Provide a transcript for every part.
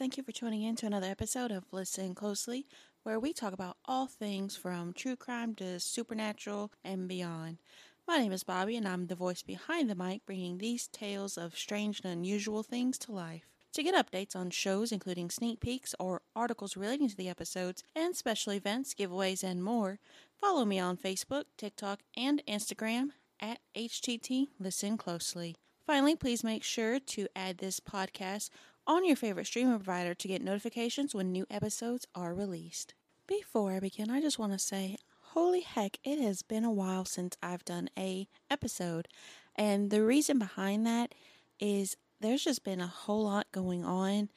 Thank you for tuning in to another episode of Listen Closely, where we talk about all things from true crime to supernatural and beyond. My name is Bobby, and I'm the voice behind the mic, bringing these tales of strange and unusual things to life. To get updates on shows, including sneak peeks or articles relating to the episodes, and special events, giveaways, and more, follow me on Facebook, TikTok, and Instagram at HTT Listen Closely. Finally, please make sure to add this podcast on your favorite streaming provider to get notifications when new episodes are released. Before I begin, I just want to say, holy heck, it has been a while since I've done a episode. And the reason behind that is there's just been a whole lot going on.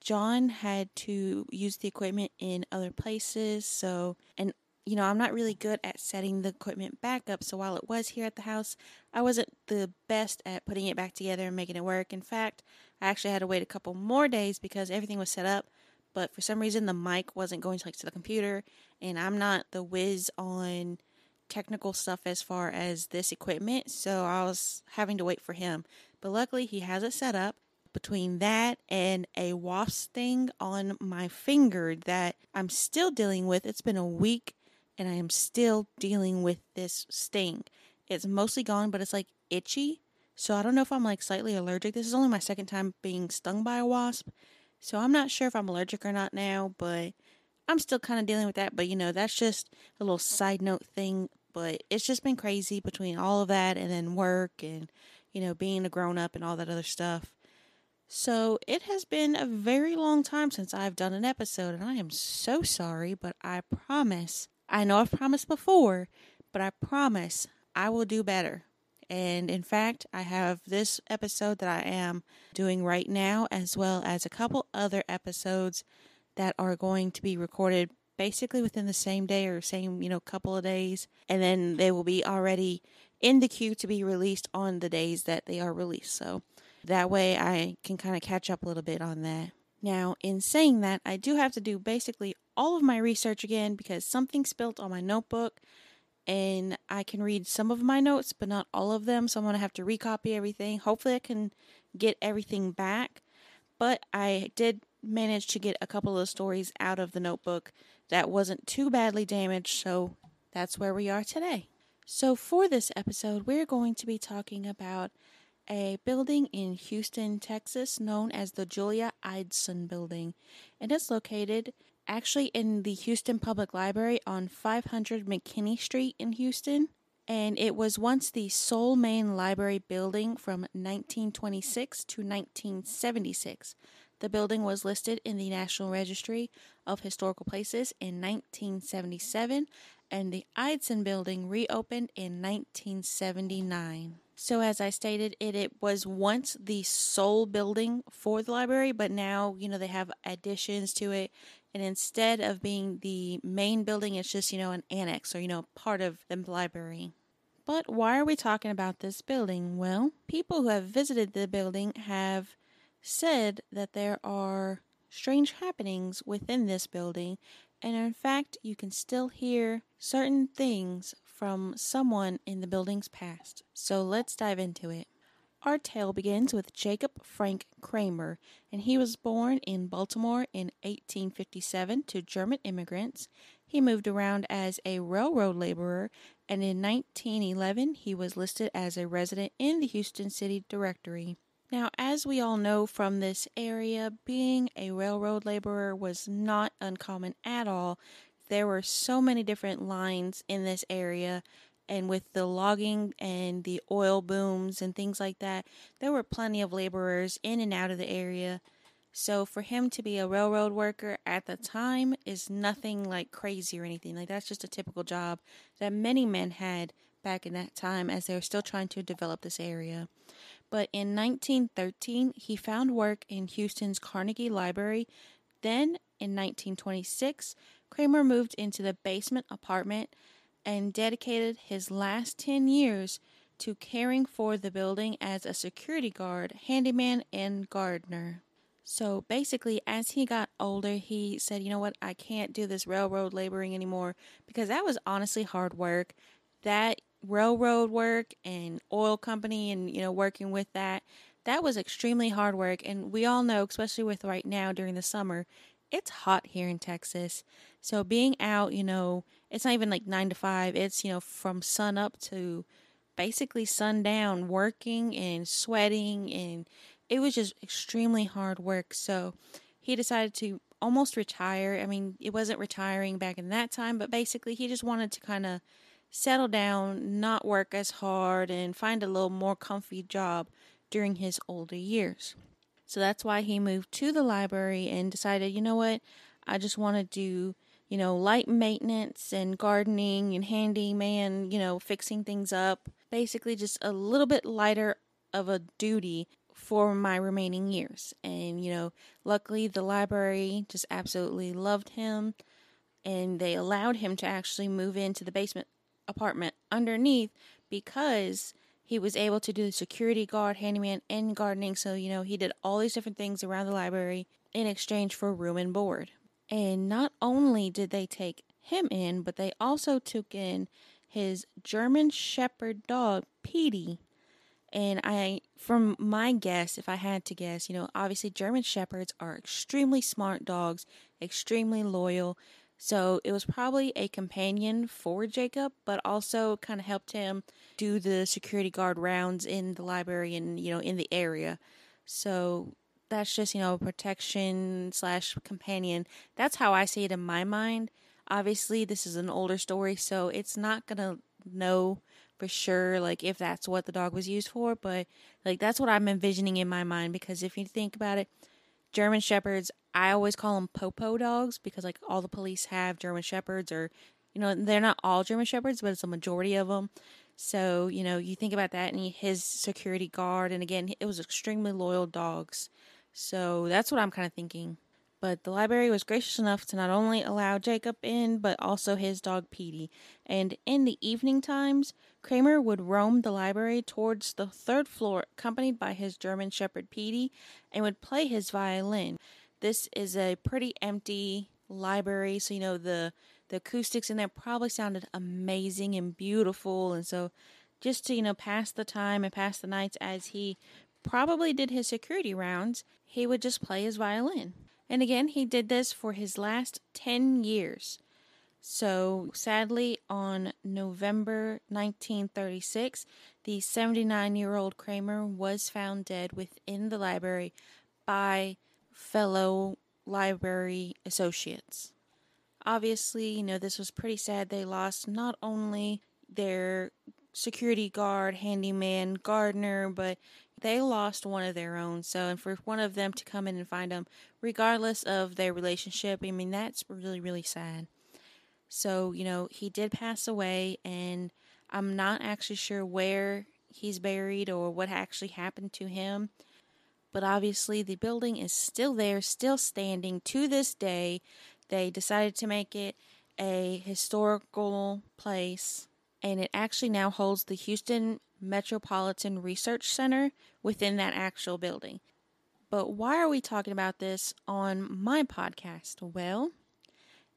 John had to use the equipment in other places, so and you know, I'm not really good at setting the equipment back up. So while it was here at the house, I wasn't the best at putting it back together and making it work. In fact, I actually had to wait a couple more days because everything was set up. But for some reason, the mic wasn't going to like to the computer, and I'm not the whiz on technical stuff as far as this equipment. So I was having to wait for him. But luckily, he has it set up between that and a wasp thing on my finger that I'm still dealing with. It's been a week and I am still dealing with this sting. It's mostly gone, but it's like itchy. So I don't know if I'm like slightly allergic. This is only my second time being stung by a wasp. So I'm not sure if I'm allergic or not now, but I'm still kind of dealing with that. But you know, that's just a little side note thing. But it's just been crazy between all of that and then work and, you know, being a grown up and all that other stuff. So it has been a very long time since I've done an episode, and I am so sorry, but I promise I know I've promised before, but I promise I will do better. And in fact, I have this episode that I am doing right now, as well as a couple other episodes that are going to be recorded basically within the same day or same, you know, couple of days. And then they will be already in the queue to be released on the days that they are released. So that way I can kind of catch up a little bit on that. Now, in saying that, I do have to do basically all of my research again because something spilt on my notebook and I can read some of my notes, but not all of them. So I'm going to have to recopy everything. Hopefully, I can get everything back. But I did manage to get a couple of stories out of the notebook that wasn't too badly damaged. So that's where we are today. So, for this episode, we're going to be talking about a building in Houston, Texas, known as the Julia Ideson Building. And it's located actually in the Houston Public Library on 500 McKinney Street in Houston. And it was once the sole main library building from 1926 to 1976. The building was listed in the National Registry of Historical Places in 1977, and the Ideson Building reopened in 1979. So, as I stated, it, it was once the sole building for the library, but now, you know, they have additions to it. And instead of being the main building, it's just, you know, an annex or, you know, part of the library. But why are we talking about this building? Well, people who have visited the building have said that there are strange happenings within this building, and in fact, you can still hear certain things from someone in the building's past. So let's dive into it. Our tale begins with Jacob Frank Kramer, and he was born in Baltimore in 1857 to German immigrants. He moved around as a railroad laborer, and in 1911 he was listed as a resident in the Houston City Directory. Now, as we all know from this area, being a railroad laborer was not uncommon at all there were so many different lines in this area and with the logging and the oil booms and things like that, there were plenty of laborers in and out of the area. So for him to be a railroad worker at the time is nothing like crazy or anything. Like that's just a typical job that many men had back in that time as they were still trying to develop this area. But in 1913, he found work in Houston's Carnegie Library. Then in 1926, Kramer moved into the basement apartment and dedicated his last 10 years to caring for the building as a security guard, handyman, and gardener. So basically, as he got older, he said, You know what? I can't do this railroad laboring anymore because that was honestly hard work. That railroad work and oil company and, you know, working with that, that was extremely hard work. And we all know, especially with right now during the summer, it's hot here in Texas. So being out, you know, it's not even like nine to five, it's, you know, from sun up to basically sundown, working and sweating. And it was just extremely hard work. So he decided to almost retire. I mean, it wasn't retiring back in that time, but basically he just wanted to kind of settle down, not work as hard, and find a little more comfy job during his older years. So that's why he moved to the library and decided, you know what, I just want to do, you know, light maintenance and gardening and handyman, you know, fixing things up. Basically, just a little bit lighter of a duty for my remaining years. And, you know, luckily the library just absolutely loved him and they allowed him to actually move into the basement apartment underneath because he was able to do the security guard, handyman, and gardening. So, you know, he did all these different things around the library in exchange for room and board. And not only did they take him in, but they also took in his German Shepherd dog, Petey. And I, from my guess, if I had to guess, you know, obviously German Shepherds are extremely smart dogs, extremely loyal. So it was probably a companion for Jacob, but also kind of helped him do the security guard rounds in the library and, you know, in the area. So that's just, you know, protection slash companion. That's how I see it in my mind. Obviously, this is an older story, so it's not going to know for sure like if that's what the dog was used for, but like that's what I'm envisioning in my mind because if you think about it, German shepherds, I always call them popo dogs because like all the police have German shepherds or you know, they're not all German shepherds, but it's a majority of them. So, you know, you think about that and his security guard and again, it was extremely loyal dogs. So, that's what I'm kind of thinking. But the library was gracious enough to not only allow Jacob in, but also his dog Petey. And in the evening times, Kramer would roam the library towards the third floor, accompanied by his German Shepherd Petey, and would play his violin. This is a pretty empty library, so you know the the acoustics in there probably sounded amazing and beautiful, and so just to you know pass the time and pass the nights as he probably did his security rounds, he would just play his violin. And again, he did this for his last 10 years. So, sadly, on November 1936, the 79 year old Kramer was found dead within the library by fellow library associates. Obviously, you know, this was pretty sad. They lost not only their security guard, handyman, gardener, but they lost one of their own. So, and for one of them to come in and find them, regardless of their relationship, I mean, that's really, really sad. So, you know, he did pass away, and I'm not actually sure where he's buried or what actually happened to him. But obviously, the building is still there, still standing to this day. They decided to make it a historical place, and it actually now holds the Houston Metropolitan Research Center within that actual building. But why are we talking about this on my podcast? Well,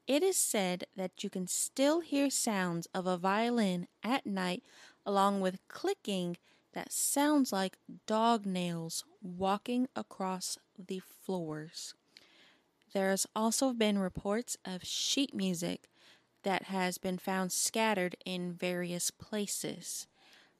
it is said that you can still hear sounds of a violin at night, along with clicking that sounds like dog nails walking across the floors. There has also been reports of sheet music that has been found scattered in various places.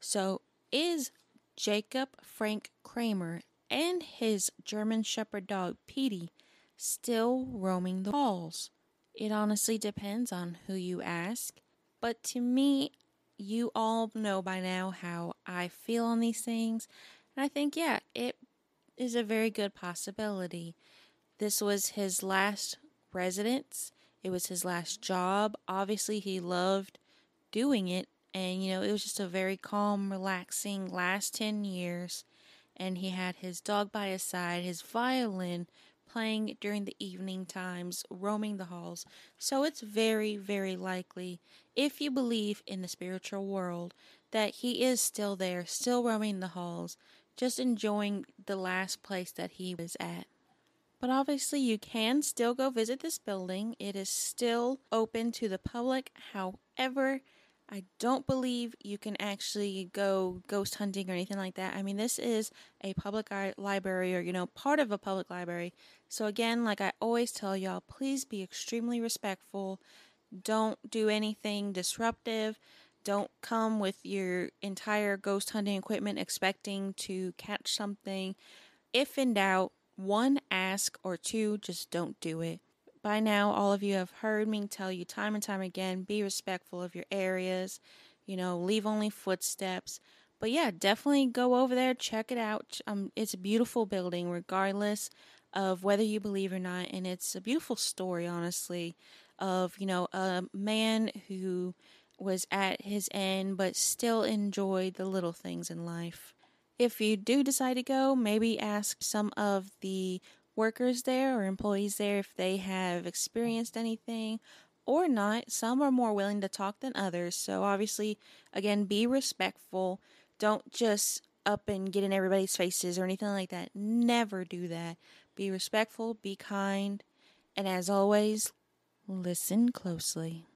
So, is Jacob Frank Kramer and his German Shepherd dog Petey still roaming the halls? It honestly depends on who you ask, but to me, you all know by now how I feel on these things, and I think, yeah, it is a very good possibility. This was his last residence, it was his last job. Obviously, he loved doing it, and, you know, it was just a very calm, relaxing last 10 years. And he had his dog by his side, his violin playing during the evening times, roaming the halls. So it's very, very likely, if you believe in the spiritual world, that he is still there, still roaming the halls, just enjoying the last place that he was at. But obviously, you can still go visit this building. It is still open to the public. However, I don't believe you can actually go ghost hunting or anything like that. I mean, this is a public library or, you know, part of a public library. So, again, like I always tell y'all, please be extremely respectful. Don't do anything disruptive. Don't come with your entire ghost hunting equipment expecting to catch something. If in doubt, one, ask, or two, just don't do it. By now, all of you have heard me tell you time and time again be respectful of your areas, you know, leave only footsteps. But yeah, definitely go over there, check it out. Um, it's a beautiful building, regardless of whether you believe or not. And it's a beautiful story, honestly, of, you know, a man who was at his end but still enjoyed the little things in life. If you do decide to go, maybe ask some of the workers there or employees there if they have experienced anything or not. Some are more willing to talk than others. So, obviously, again, be respectful. Don't just up and get in everybody's faces or anything like that. Never do that. Be respectful, be kind, and as always, listen closely.